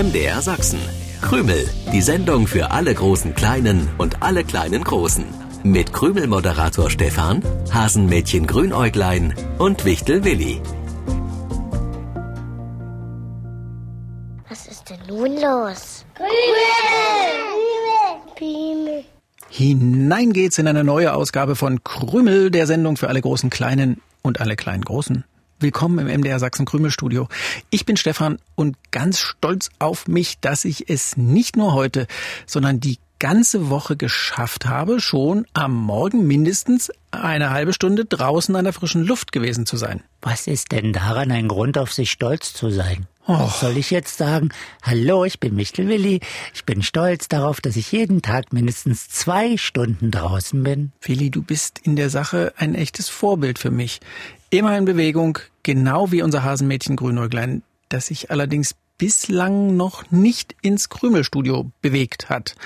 MDR Sachsen. Krümel, die Sendung für alle großen Kleinen und alle kleinen Großen. Mit Krümel-Moderator Stefan, Hasenmädchen Grünäuglein und Wichtel Willi. Was ist denn nun los? Krümel. Hinein geht's in eine neue Ausgabe von Krümel, der Sendung für alle großen Kleinen und alle kleinen Großen. Willkommen im MDR Sachsen Krümel Studio. Ich bin Stefan und ganz stolz auf mich, dass ich es nicht nur heute, sondern die ganze Woche geschafft habe, schon am Morgen mindestens eine halbe Stunde draußen an der frischen Luft gewesen zu sein. Was ist denn daran ein Grund, auf sich stolz zu sein? Was soll ich jetzt sagen? Hallo, ich bin Michtel Willi. Ich bin stolz darauf, dass ich jeden Tag mindestens zwei Stunden draußen bin. Willi, du bist in der Sache ein echtes Vorbild für mich. Immer in Bewegung, genau wie unser Hasenmädchen Grünäuglein, das sich allerdings bislang noch nicht ins Krümelstudio bewegt hat.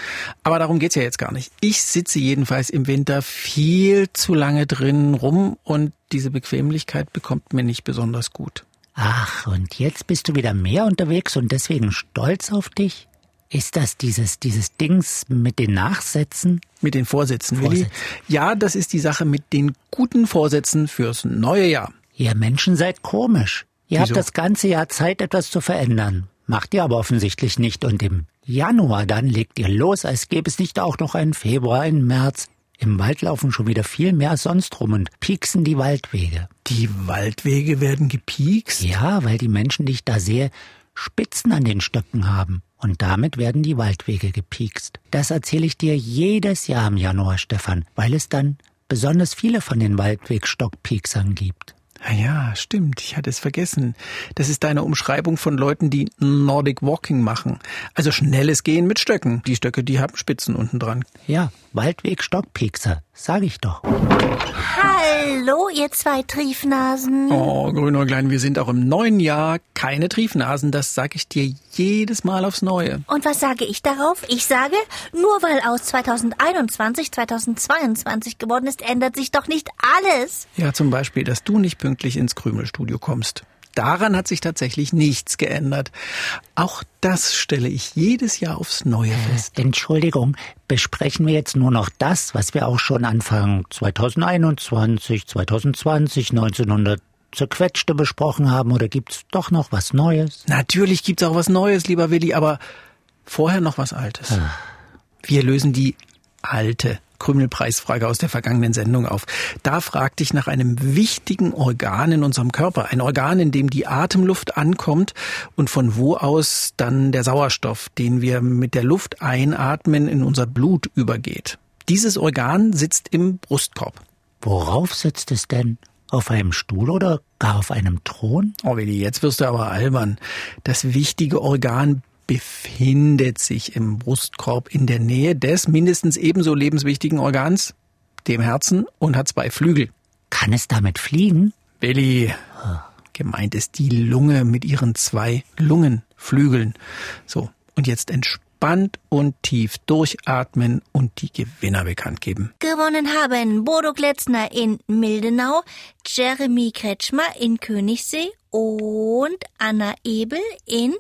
Aber darum geht's ja jetzt gar nicht. Ich sitze jedenfalls im Winter viel zu lange drin rum und diese Bequemlichkeit bekommt mir nicht besonders gut. Ach, und jetzt bist du wieder mehr unterwegs und deswegen stolz auf dich? Ist das dieses, dieses Dings mit den Nachsätzen? Mit den Vorsätzen, Willi? Ja, das ist die Sache mit den guten Vorsätzen fürs neue Jahr. Ihr Menschen seid komisch. Ihr Wieso? habt das ganze Jahr Zeit, etwas zu verändern. Macht ihr aber offensichtlich nicht. Und im Januar dann legt ihr los, als gäbe es nicht auch noch einen Februar, einen März. Im Wald laufen schon wieder viel mehr als sonst rum und pieksen die Waldwege. Die Waldwege werden gepiekst? Ja, weil die Menschen, die ich da sehe, Spitzen an den Stöcken haben. Und damit werden die Waldwege gepiekst. Das erzähle ich dir jedes Jahr im Januar, Stefan, weil es dann besonders viele von den Waldwegstockpieksern gibt. Ah ja, stimmt, ich hatte es vergessen. Das ist deine Umschreibung von Leuten, die Nordic Walking machen. Also schnelles Gehen mit Stöcken. Die Stöcke, die haben Spitzen unten dran. Ja, Waldwegstockpiekser, sag ich doch. Hallo, ihr zwei Triefnasen. Oh, Grünäuglein, wir sind auch im neuen Jahr keine Triefnasen. Das sag ich dir jedes Mal aufs Neue. Und was sage ich darauf? Ich sage, nur weil aus 2021 2022 geworden ist, ändert sich doch nicht alles. Ja, zum Beispiel, dass du nicht pünktlich ins Krümelstudio kommst. Daran hat sich tatsächlich nichts geändert. Auch das stelle ich jedes Jahr aufs Neue fest. Entschuldigung, besprechen wir jetzt nur noch das, was wir auch schon Anfang 2021, 2020, 1900 zerquetschte besprochen haben, oder gibt's doch noch was Neues? Natürlich gibt's auch was Neues, lieber Willi, aber vorher noch was Altes. Wir lösen die alte Krümelpreisfrage aus der vergangenen Sendung auf. Da fragte ich nach einem wichtigen Organ in unserem Körper. Ein Organ, in dem die Atemluft ankommt und von wo aus dann der Sauerstoff, den wir mit der Luft einatmen, in unser Blut übergeht. Dieses Organ sitzt im Brustkorb. Worauf sitzt es denn? Auf einem Stuhl oder gar auf einem Thron? Oh Willi, jetzt wirst du aber albern. Das wichtige Organ befindet sich im Brustkorb in der Nähe des mindestens ebenso lebenswichtigen Organs, dem Herzen, und hat zwei Flügel. Kann es damit fliegen? Willi, gemeint ist die Lunge mit ihren zwei Lungenflügeln. So, und jetzt entspannt und tief durchatmen und die Gewinner bekannt geben. Gewonnen haben Bodo Gletzner in Mildenau, Jeremy Kretschmer in Königssee und Anna Ebel in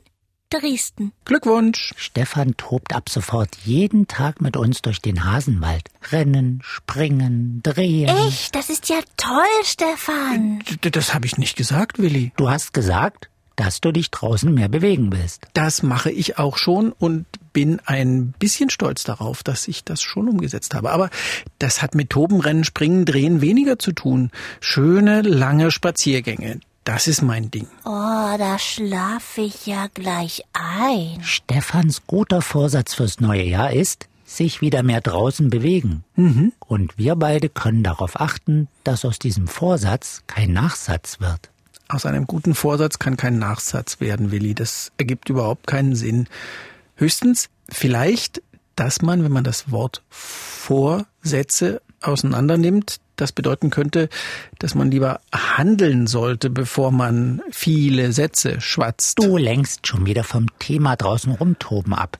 Dresden. Glückwunsch! Stefan tobt ab sofort jeden Tag mit uns durch den Hasenwald. Rennen, springen, drehen. Echt? Das ist ja toll, Stefan. D- Das habe ich nicht gesagt, Willi. Du hast gesagt, dass du dich draußen mehr bewegen willst. Das mache ich auch schon und bin ein bisschen stolz darauf, dass ich das schon umgesetzt habe. Aber das hat mit Tobenrennen, Springen, Drehen weniger zu tun. Schöne, lange Spaziergänge. Das ist mein Ding. Oh, da schlafe ich ja gleich ein. Stefans guter Vorsatz fürs neue Jahr ist, sich wieder mehr draußen bewegen. Und wir beide können darauf achten, dass aus diesem Vorsatz kein Nachsatz wird. Aus einem guten Vorsatz kann kein Nachsatz werden, Willi. Das ergibt überhaupt keinen Sinn. Höchstens vielleicht, dass man, wenn man das Wort Vorsätze auseinandernimmt, das bedeuten könnte, dass man lieber handeln sollte, bevor man viele Sätze schwatzt. Du lenkst schon wieder vom Thema draußen rumtoben ab.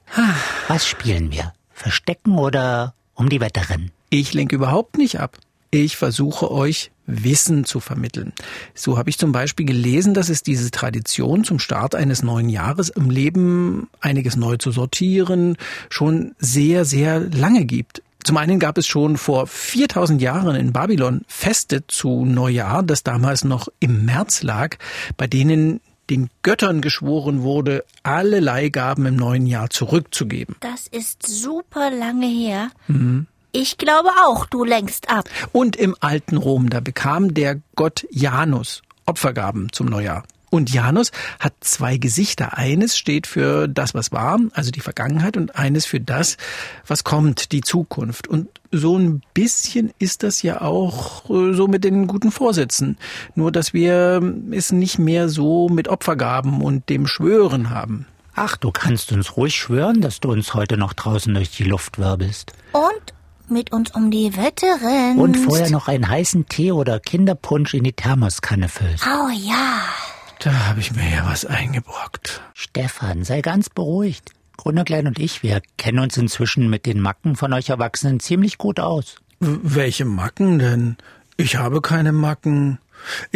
Was spielen wir? Verstecken oder um die Wette rennen? Ich lenke überhaupt nicht ab. Ich versuche euch Wissen zu vermitteln. So habe ich zum Beispiel gelesen, dass es diese Tradition zum Start eines neuen Jahres im Leben einiges neu zu sortieren schon sehr, sehr lange gibt. Zum einen gab es schon vor 4000 Jahren in Babylon Feste zu Neujahr, das damals noch im März lag, bei denen den Göttern geschworen wurde, alle Leihgaben im neuen Jahr zurückzugeben. Das ist super lange her. Mhm. Ich glaube auch, du lenkst ab. Und im alten Rom, da bekam der Gott Janus Opfergaben zum Neujahr. Und Janus hat zwei Gesichter. Eines steht für das, was war, also die Vergangenheit, und eines für das, was kommt, die Zukunft. Und so ein bisschen ist das ja auch äh, so mit den guten Vorsätzen. Nur, dass wir es nicht mehr so mit Opfergaben und dem Schwören haben. Ach, du kannst uns ruhig schwören, dass du uns heute noch draußen durch die Luft wirbelst. Und mit uns um die Wette rennst. Und vorher noch einen heißen Tee oder Kinderpunsch in die Thermoskanne füllst. Oh ja. Da habe ich mir ja was eingebrockt. Stefan, sei ganz beruhigt. Grünerklein und ich, wir kennen uns inzwischen mit den Macken von euch Erwachsenen ziemlich gut aus. W welche Macken denn? Ich habe keine Macken.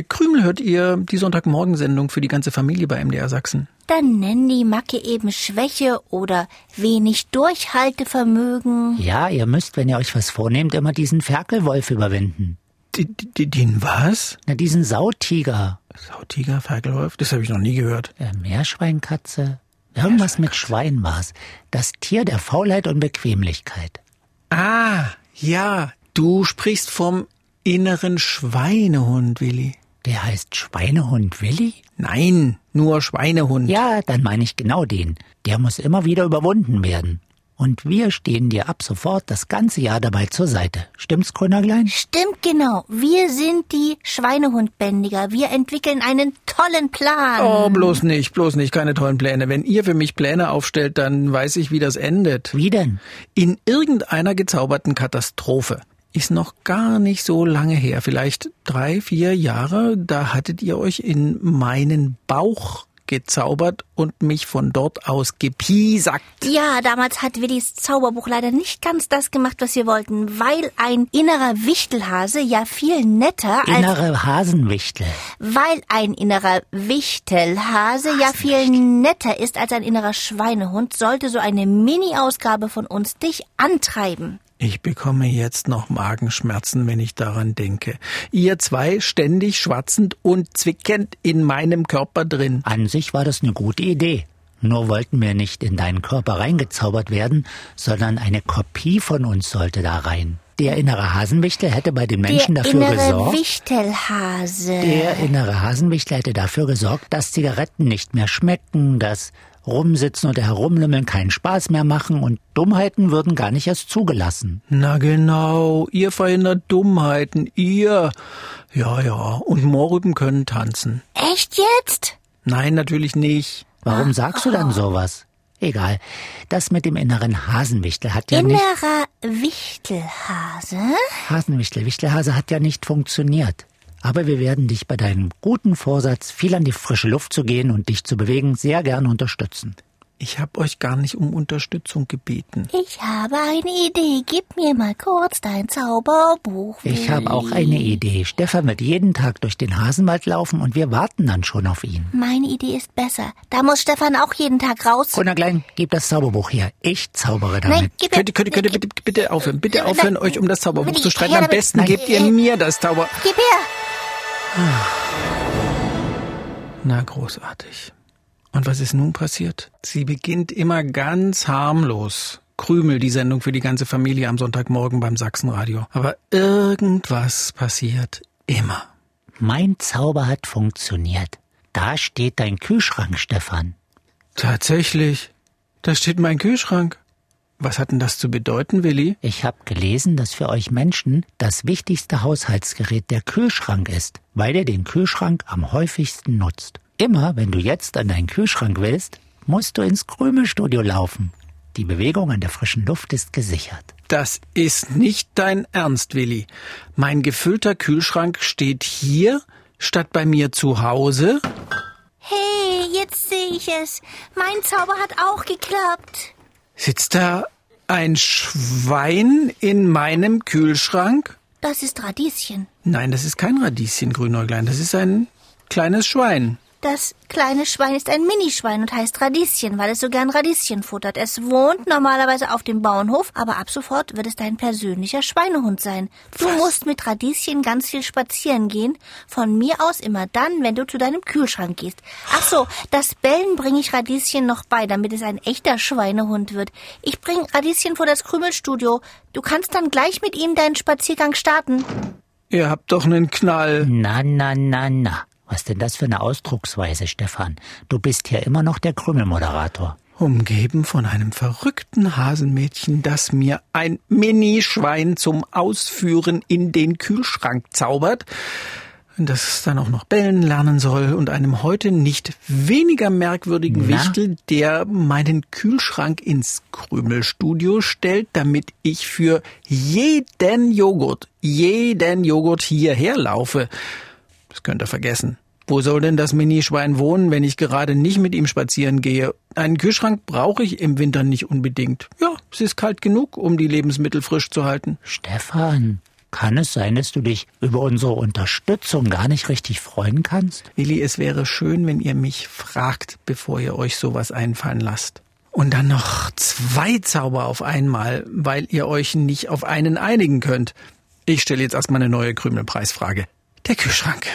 Krümel hört ihr die Sonntagmorgensendung für die ganze Familie bei MDR Sachsen. Dann nennen die Macke eben Schwäche oder wenig Durchhaltevermögen. Ja, ihr müsst, wenn ihr euch was vornehmt, immer diesen Ferkelwolf überwinden. Den was? Na, diesen Sautiger. Sautiger, Ferkelwolf? Das habe ich noch nie gehört. Ja, Meerschweinkatze. Irgendwas mit Schwein war's. Das Tier der Faulheit und Bequemlichkeit. Ah, ja. Du sprichst vom inneren Schweinehund, Willi. Der heißt Schweinehund Willi? Nein, nur Schweinehund. Ja, dann meine ich genau den. Der muss immer wieder überwunden werden. Und wir stehen dir ab sofort das ganze Jahr dabei zur Seite. Stimmt's, Grünerglein? Stimmt genau. Wir sind die Schweinehundbändiger. Wir entwickeln einen tollen Plan. Oh, bloß nicht, bloß nicht, keine tollen Pläne. Wenn ihr für mich Pläne aufstellt, dann weiß ich, wie das endet. Wie denn? In irgendeiner gezauberten Katastrophe ist noch gar nicht so lange her, vielleicht drei, vier Jahre, da hattet ihr euch in meinen Bauch gezaubert und mich von dort aus gepiesackt. Ja, damals hat Willis Zauberbuch leider nicht ganz das gemacht, was wir wollten, weil ein innerer Wichtelhase ja viel netter als... Innere Hasenwichtel. Weil ein innerer Wichtelhase ja viel netter ist als ein innerer Schweinehund, sollte so eine Mini-Ausgabe von uns dich antreiben. Ich bekomme jetzt noch Magenschmerzen, wenn ich daran denke. Ihr zwei ständig schwatzend und zwickend in meinem Körper drin. An sich war das eine gute Idee. Nur wollten wir nicht in deinen Körper reingezaubert werden, sondern eine Kopie von uns sollte da rein. Der innere Hasenwichtel hätte bei den Menschen der dafür innere gesorgt. Wichtelhase. Der innere Hasenwichtel hätte dafür gesorgt, dass Zigaretten nicht mehr schmecken, dass Rumsitzen oder Herumlümmeln keinen Spaß mehr machen und Dummheiten würden gar nicht erst zugelassen. Na genau, ihr verhindert Dummheiten, ihr. Ja, ja, und Mohrrüben können tanzen. Echt jetzt? Nein, natürlich nicht. Warum sagst du dann sowas? Egal. Das mit dem inneren Hasenwichtel hat ja Innerer nicht... Wichtelhase? Hasenwichtel, Wichtelhase hat ja nicht funktioniert. Aber wir werden dich bei deinem guten Vorsatz, viel an die frische Luft zu gehen und dich zu bewegen, sehr gern unterstützen. Ich habe euch gar nicht um Unterstützung gebeten. Ich habe eine Idee. Gib mir mal kurz dein Zauberbuch. Ich habe auch eine Idee. Stefan wird jeden Tag durch den Hasenwald laufen und wir warten dann schon auf ihn. Meine Idee ist besser. Da muss Stefan auch jeden Tag raus. Gunnar Klein, gib das Zauberbuch her. Ich zaubere damit. Nein, gib Könnt, könnt, könnt ihr bitte, bitte aufhören, bitte aufhören, euch um das Zauberbuch zu streiten. Am besten Nein. gebt ihr mir das Zauber... Gib her. Na, großartig. Und was ist nun passiert? Sie beginnt immer ganz harmlos. Krümel, die Sendung für die ganze Familie am Sonntagmorgen beim Sachsenradio. Aber irgendwas passiert immer. Mein Zauber hat funktioniert. Da steht dein Kühlschrank, Stefan. Tatsächlich. Da steht mein Kühlschrank. Was hat denn das zu bedeuten, Willi? Ich habe gelesen, dass für euch Menschen das wichtigste Haushaltsgerät der Kühlschrank ist, weil ihr den Kühlschrank am häufigsten nutzt. Immer, wenn du jetzt an deinen Kühlschrank willst, musst du ins Krümelstudio laufen. Die Bewegung an der frischen Luft ist gesichert. Das ist nicht dein Ernst, Willi. Mein gefüllter Kühlschrank steht hier statt bei mir zu Hause. Hey, jetzt sehe ich es. Mein Zauber hat auch geklappt. Sitzt da ein Schwein in meinem Kühlschrank? Das ist Radieschen. Nein, das ist kein Radieschen, Grünäuglein. Das ist ein kleines Schwein. Das kleine Schwein ist ein Minischwein und heißt Radieschen, weil es so gern Radieschen futtert. Es wohnt normalerweise auf dem Bauernhof, aber ab sofort wird es dein persönlicher Schweinehund sein. Du Was? musst mit Radieschen ganz viel spazieren gehen. Von mir aus immer dann, wenn du zu deinem Kühlschrank gehst. Ach so, das Bellen bringe ich Radieschen noch bei, damit es ein echter Schweinehund wird. Ich bringe Radieschen vor das Krümelstudio. Du kannst dann gleich mit ihm deinen Spaziergang starten. Ihr habt doch einen Knall. Na, na, na, na. Was denn das für eine Ausdrucksweise, Stefan? Du bist ja immer noch der Krümelmoderator. Umgeben von einem verrückten Hasenmädchen, das mir ein Minischwein zum Ausführen in den Kühlschrank zaubert, das dann auch noch bellen lernen soll und einem heute nicht weniger merkwürdigen Na? Wichtel, der meinen Kühlschrank ins Krümelstudio stellt, damit ich für jeden Joghurt, jeden Joghurt hierher laufe. Das könnt ihr vergessen. Wo soll denn das Minischwein wohnen, wenn ich gerade nicht mit ihm spazieren gehe? Einen Kühlschrank brauche ich im Winter nicht unbedingt. Ja, es ist kalt genug, um die Lebensmittel frisch zu halten. Stefan, kann es sein, dass du dich über unsere Unterstützung gar nicht richtig freuen kannst? Willi, es wäre schön, wenn ihr mich fragt, bevor ihr euch sowas einfallen lasst. Und dann noch zwei Zauber auf einmal, weil ihr euch nicht auf einen einigen könnt. Ich stelle jetzt erstmal eine neue Krümelpreisfrage. Der Kühlschrank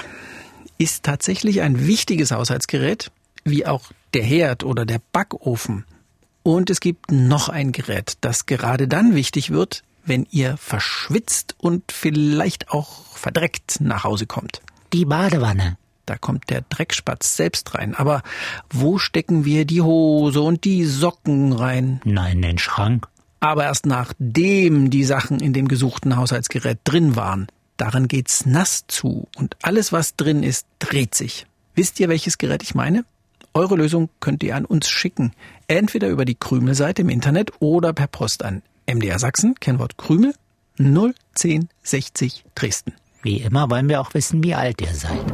ist tatsächlich ein wichtiges Haushaltsgerät, wie auch der Herd oder der Backofen. Und es gibt noch ein Gerät, das gerade dann wichtig wird, wenn ihr verschwitzt und vielleicht auch verdreckt nach Hause kommt. Die Badewanne. Da kommt der Dreckspatz selbst rein. Aber wo stecken wir die Hose und die Socken rein? Nein, in den Schrank. Aber erst nachdem die Sachen in dem gesuchten Haushaltsgerät drin waren. Daran geht's nass zu und alles, was drin ist, dreht sich. Wisst ihr, welches Gerät ich meine? Eure Lösung könnt ihr an uns schicken. Entweder über die Krümel-Seite im Internet oder per Post an MDR Sachsen, Kennwort Krümel, 01060 Dresden. Wie immer wollen wir auch wissen, wie alt ihr seid.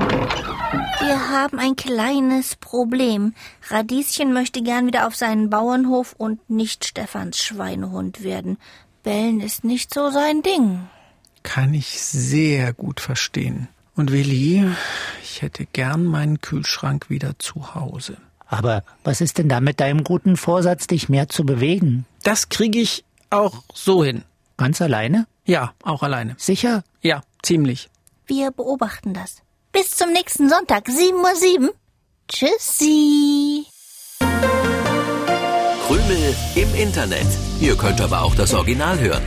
Wir haben ein kleines Problem. Radieschen möchte gern wieder auf seinen Bauernhof und nicht Stefans Schweinehund werden. Bellen ist nicht so sein Ding kann ich sehr gut verstehen. Und Willi, ich hätte gern meinen Kühlschrank wieder zu Hause. Aber was ist denn da mit deinem guten Vorsatz, dich mehr zu bewegen? Das kriege ich auch so hin. Ganz alleine? Ja, auch alleine. Sicher? Ja, ziemlich. Wir beobachten das. Bis zum nächsten Sonntag, 7.07 Uhr. Tschüssi. Krümel im Internet. Ihr könnt aber auch das Original hören.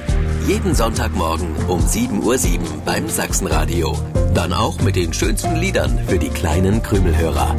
Jeden Sonntagmorgen um 7.07 Uhr beim Sachsenradio. Dann auch mit den schönsten Liedern für die kleinen Krümelhörer.